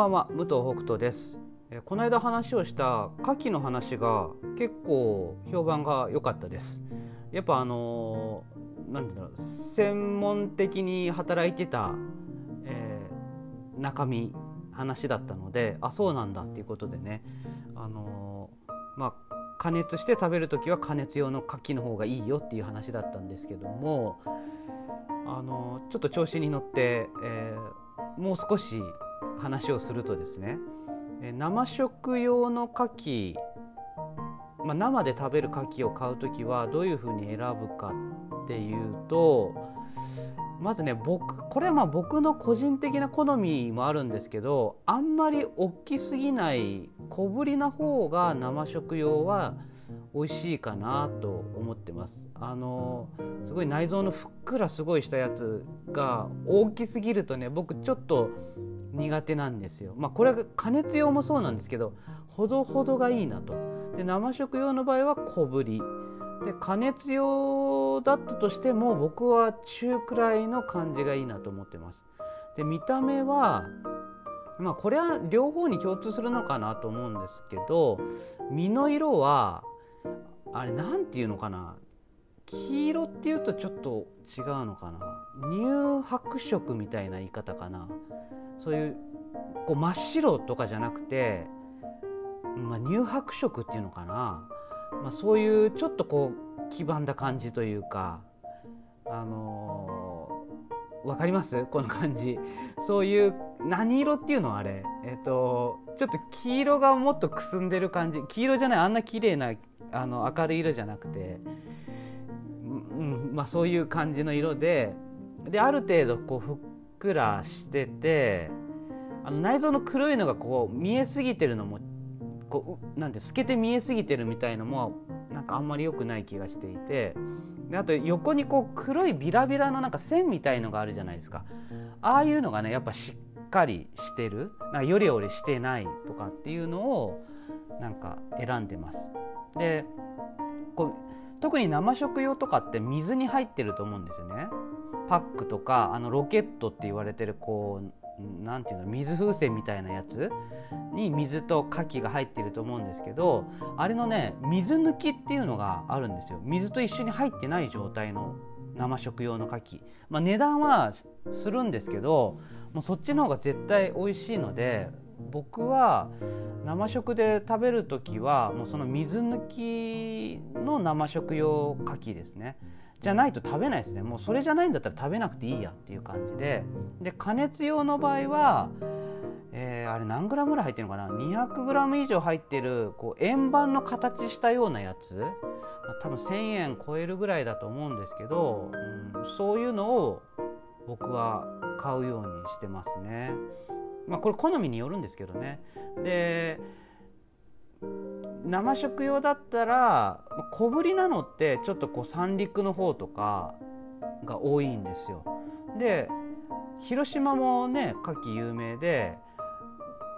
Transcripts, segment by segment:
ばんは武藤北斗です。この間話をした牡蠣の話が結構評判が良かったです。やっぱあの何て言うんだろう専門的に働いてた、えー、中身話だったのであそうなんだっていうことでねあのまあ加熱して食べる時は加熱用の牡蠣の方がいいよっていう話だったんですけどもあのちょっと調子に乗って、えー、もう少し話をするとですね生食用の牡蠣、まあ、生で食べる牡蠣を買う時はどういうふうに選ぶかっていうとまずね僕これはまあ僕の個人的な好みもあるんですけどあんまり大きすぎない小ぶりな方が生食用は美味しいかなと思ってます。あのすごい内臓のふっくらすごいしたやつが大きすぎるとね僕ちょっと苦手なんですよ。まあこれは加熱用もそうなんですけどほどほどがいいなと。で生食用の場合は小ぶり。で加熱用だったとしても僕は中くらいの感じがいいなと思ってます。で見た目はまあこれは両方に共通するのかなと思うんですけど身の色はあれ何て言うのかな。黄色っていうとちょっと違うのかな？乳白色みたいな言い方かな？そういうこう真っ白とかじゃなくて、まあ、乳白色っていうのかな、まあ、そういうちょっとこう黄ばんだ感じというかあのー、分かります？この感じ。そういう何色っていうの？あれ。えっ、とちょっと黄色がもっとくすんでる感じ。黄色じゃないあんな綺麗なあな明るい色じゃなくて、うんまあ、そういう感じの色でである程度こうふっくらしててあの内臓の黒いのがこう見えすぎてるのもこうなんて透けて見えすぎてるみたいのもなんかあんまり良くない気がしていてであと横にこう黒いビラビラのなんか線みたいのがあるじゃないですかああいうのがねやっぱしっかりしてるなんかよりよりしてないとかっていうのをなんか選んでます。でこう特に生食用とかって水に入ってると思うんですよね。パックとかあのロケットって言われてるこうなんていうの水風船みたいなやつに水と牡蠣が入ってると思うんですけどあれのね水抜きっていうのがあるんですよ水と一緒に入ってない状態の生食用の牡蠣、まあ、値段はするんですけどもうそっちの方が絶対美味しいので僕は生食で食べる時はもうその水抜きの生食用牡蠣ですね。じゃないと食べないですね。もうそれじゃないんだったら食べなくていいやっていう感じで。で加熱用の場合は、えー、あれ何グラムぐらい入ってるのかな？200グラム以上入ってるこう円盤の形したようなやつ、ま、多分1,000円超えるぐらいだと思うんですけど、うん、そういうのを僕は買うようにしてますね。まあ、これ好みによるんですけどねで生食用だったら小ぶりなのってちょっとこう三陸の方とかが多いんですよで広島もね牡蠣有名で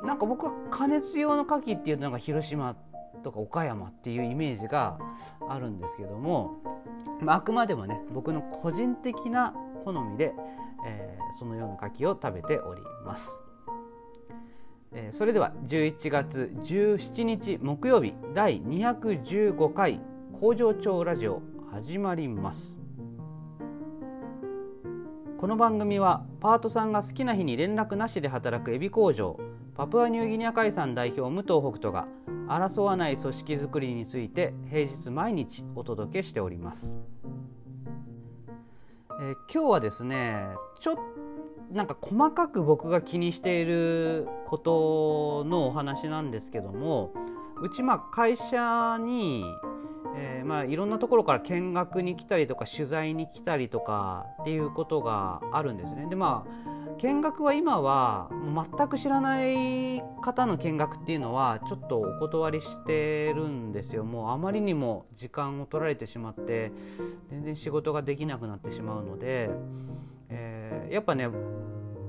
なんか僕は加熱用の牡蠣っていうのが広島とか岡山っていうイメージがあるんですけども、まあ、あくまでもね僕の個人的な好みで、えー、そのような牡蠣を食べております。えそれでは11月17日木曜日第215回工場長ラジオ始まります。この番組はパートさんが好きな日に連絡なしで働くエビ工場パプアニューギニア海産代表武藤北斗が争わない組織づくりについて平日毎日お届けしております、えー、今日はですねちょっなんか細かく僕が気にしていることのお話なんですけどもうちまあ会社に、えー、まあいろんなところから見学に来たりとか取材に来たりとかっていうことがあるんですね。でまあ見学は今は全く知らない方の見学っていうのはちょっとお断りしてるんですよもうあまりにも時間を取られてしまって全然仕事ができなくなってしまうので、えー、やっぱね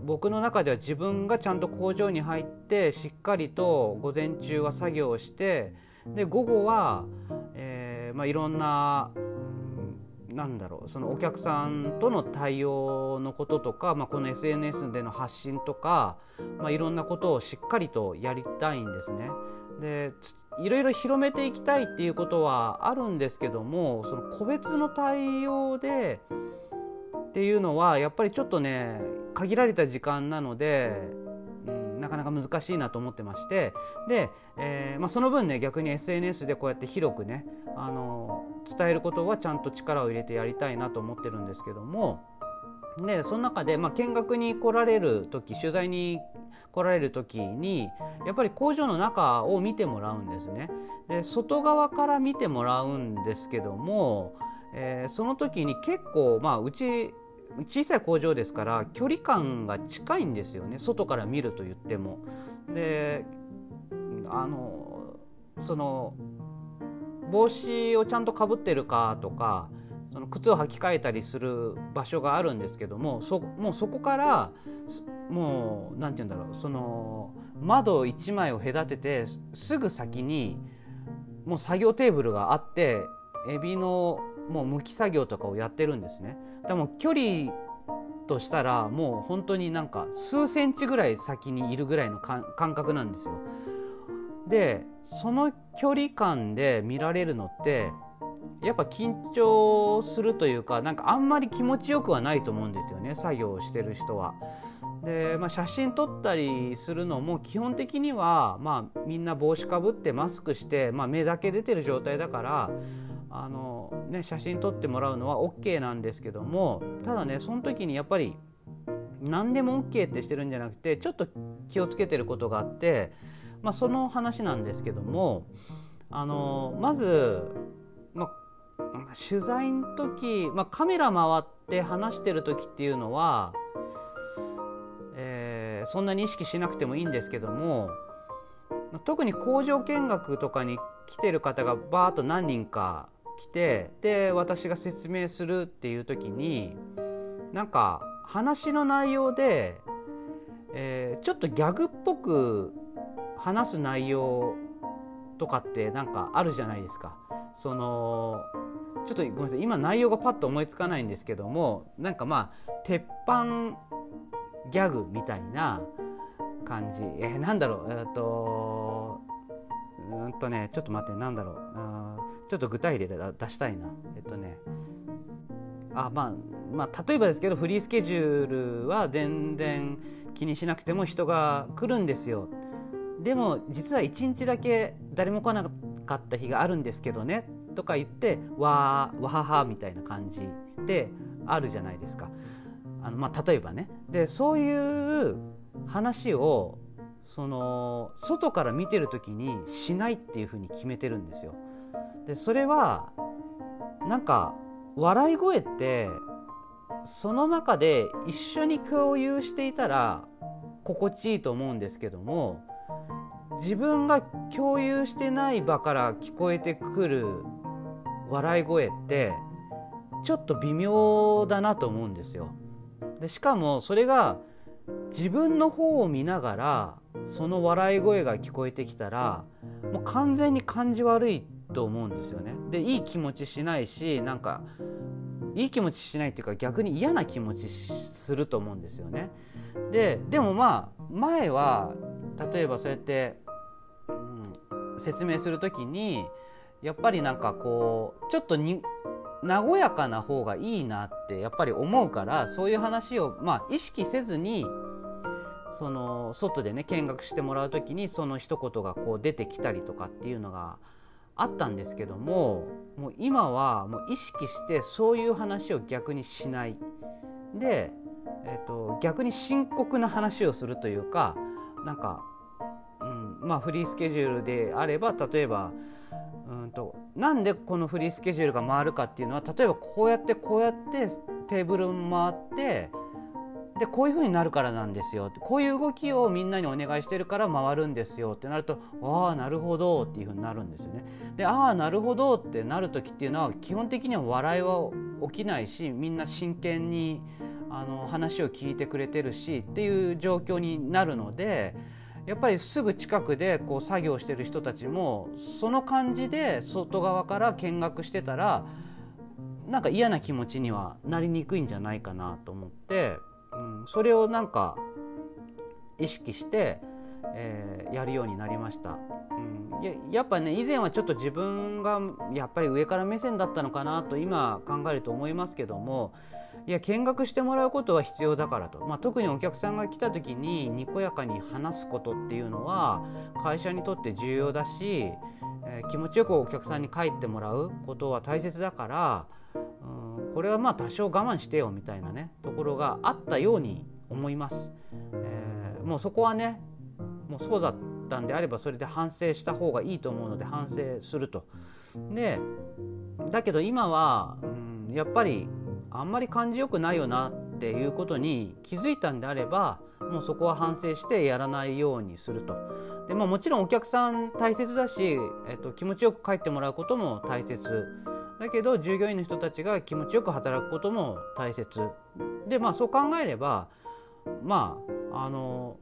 僕の中では自分がちゃんと工場に入ってしっかりと午前中は作業をしてで午後は、えーまあ、いろんななんだろうそのお客さんとの対応のこととか、まあ、この SNS での発信とか、まあ、いろんなことをしっかりとやりたいんですね。でいろいろ広めていきたいっていうことはあるんですけどもその個別の対応でっていうのはやっぱりちょっとね限られた時間なので、うん、なかなか難しいなと思ってましてで、えー、まあ、その分ね逆に SNS でこうやって広くねあの伝えることはちゃんと力を入れてやりたいなと思ってるんですけどもでその中で、まあ、見学に来られる時取材に来られる時にやっぱり工場の中を見てもらうんですね。で外側から見てもらうんですけども、えー、その時に結構、まあ、うち小さい工場ですから距離感が近いんですよね外から見ると言っても。であのその帽子をちゃんとかぶってるかとかその靴を履き替えたりする場所があるんですけどもそもうそこからもう何て言うんだろうその窓1枚を隔ててすぐ先にもう作業テーブルがあってエビのもう剥き作業とかをやってるんですね。でも距離としたらもう本当になんか数センチぐらい先にいるぐらいの感覚なんですよ。でその距離感で見られるのってやっぱ緊張するというかなんかあんまり気持ちよくはないと思うんですよね作業をしてる人は。で、まあ、写真撮ったりするのも基本的には、まあ、みんな帽子かぶってマスクして、まあ、目だけ出てる状態だからあの、ね、写真撮ってもらうのは OK なんですけどもただねその時にやっぱり何でも OK ってしてるんじゃなくてちょっと気をつけてることがあって、まあ、その話なんですけどもあのまず、まあ取材の時、まあ、カメラ回って話してる時っていうのは、えー、そんなに意識しなくてもいいんですけども特に工場見学とかに来てる方がバーッと何人か来てで私が説明するっていう時になんか話の内容で、えー、ちょっとギャグっぽく話す内容とかってなんかあるじゃないですか。そのちょっとごめんなさい。今内容がパッと思いつかないんですけどもなんかまあ鉄板ギャグみたいな感じ。えー、なんだろう。えっ、とうんとねちょっと待ってなんだろう。ちょっと具体例で出したいな。えっとね。あまあまあ例えばですけどフリースケジュールは全然気にしなくても人が来るんですよ。でも実は1日だけ誰も来なかった日があるんですけどね。とか言ってわーわははみたいな感じであるじゃないですか。あのまあ、例えばね。でそういう話をその外から見てる時にしないっていうふうに決めてるんですよ。でそれはなんか笑い声ってその中で一緒に共有していたら心地いいと思うんですけども自分が共有してない場から聞こえてくる笑い声ってちょっと微妙だなと思うんですよ。でしかもそれが自分の方を見ながらその笑い声が聞こえてきたらもう完全に感じ悪いと思うんですよね。でいい気持ちしないしなんかいい気持ちしないっていうか逆に嫌な気持ちすると思うんですよね。ででもまあ前は例えばそうやって、うん、説明する時にやっぱりなんかこうちょっとに和やかな方がいいなってやっぱり思うからそういう話をまあ意識せずにその外でね見学してもらう時にその一言がこう出てきたりとかっていうのがあったんですけどももう今はもう意識してそういう話を逆にしない。で、えーと、逆に深刻な話をするというかなんか、うんまあ、フリースケジュールであれば例えばうんとなんでこのフリースケジュールが回るかっていうのは例えばこうやってこうやってテーブル回ってでこういう風になるからなんですよこういう動きをみんなにお願いしてるから回るんですよってなるとああなるほどっていう風になるんですよね。でああなるほどってなる時っていうのは基本的には笑いは起きないしみんな真剣にあの話を聞いてくれてるしっていう状況になるので。やっぱりすぐ近くでこう作業してる人たちもその感じで外側から見学してたらなんか嫌な気持ちにはなりにくいんじゃないかなと思って、うん、それをなんか意識して、えー、やるようになりました、うん、ややっぱね以前はちょっと自分がやっぱり上から目線だったのかなと今考えると思いますけどもいや見学してもらうことは必要だからと、まあ、特にお客さんが来た時ににこやかに話すことっていうのは会社にとって重要だし、えー、気持ちよくお客さんに帰ってもらうことは大切だから、うん、これはまあ多少我慢してよみたいなねところがあったように思います。えー、もうそこはねもうそうだったんであればそれで反省した方がいいと思うので反省すると。でだけど今は、うん、やっぱりあんまり感じよくないよなっていうことに気づいたんであればもうそこは反省してやらないようにすると。でまあ、もちろんお客さん大切だし、えっと、気持ちよく帰ってもらうことも大切だけど従業員の人たちが気持ちよく働くことも大切でまあそう考えればまああの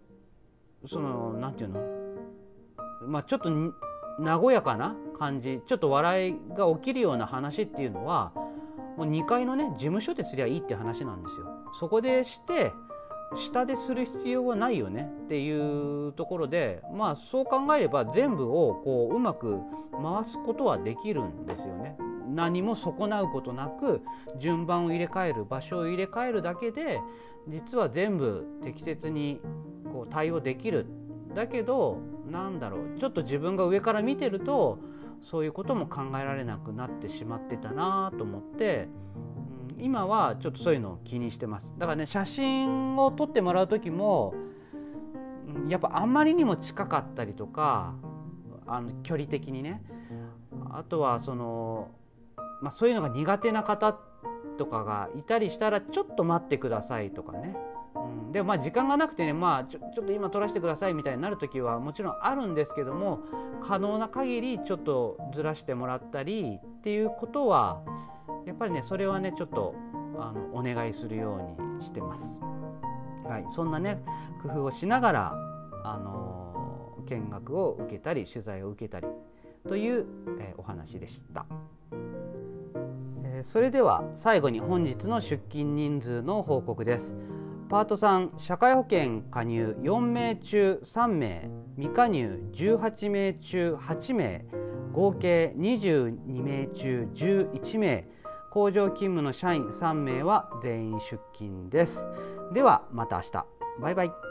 その何て言うの？まあちょっと和やかな感じちょっと笑いが起きるような話っていうのはもう2階のね事務所ですりゃいいって話なんですよ。そこでして下でする必要はないよねっていうところでまあそう考えれば全部をこううまく回すことはできるんですよね。何も損なうことなく順番を入れ替える場所を入れ替えるだけで実は全部適切にこう対応できる。だけどなんだろうちょっと自分が上から見てるとそういうことも考えられなくなってしまってたなと思って、うん、今はちょっとそういうのを気にしてます。だからね写真を撮ってもらう時もやっぱあんまりにも近かったりとかあの距離的にね。あとはその、まあ、そういうのが苦手な方とかがいたりしたらちょっと待ってくださいとかねうん、でもまあ時間がなくてね、まあ、ちょちょっと今撮らせてくださいみたいになる時はもちろんあるんですけども可能な限りちょっとずらしてもらったりっていうことはやっぱりねそれはねちょっとあのお願いするようにしてます。はい、そんなね工夫をしながらあの見学を受けたり取材を受けたりという、えー、お話でした。それでは最後に本日の出勤人数の報告です。パート3社会保険加入4名中3名未加入18名中8名合計22名中11名工場勤務の社員3名は全員出勤です。ではまた明日。バイバイ。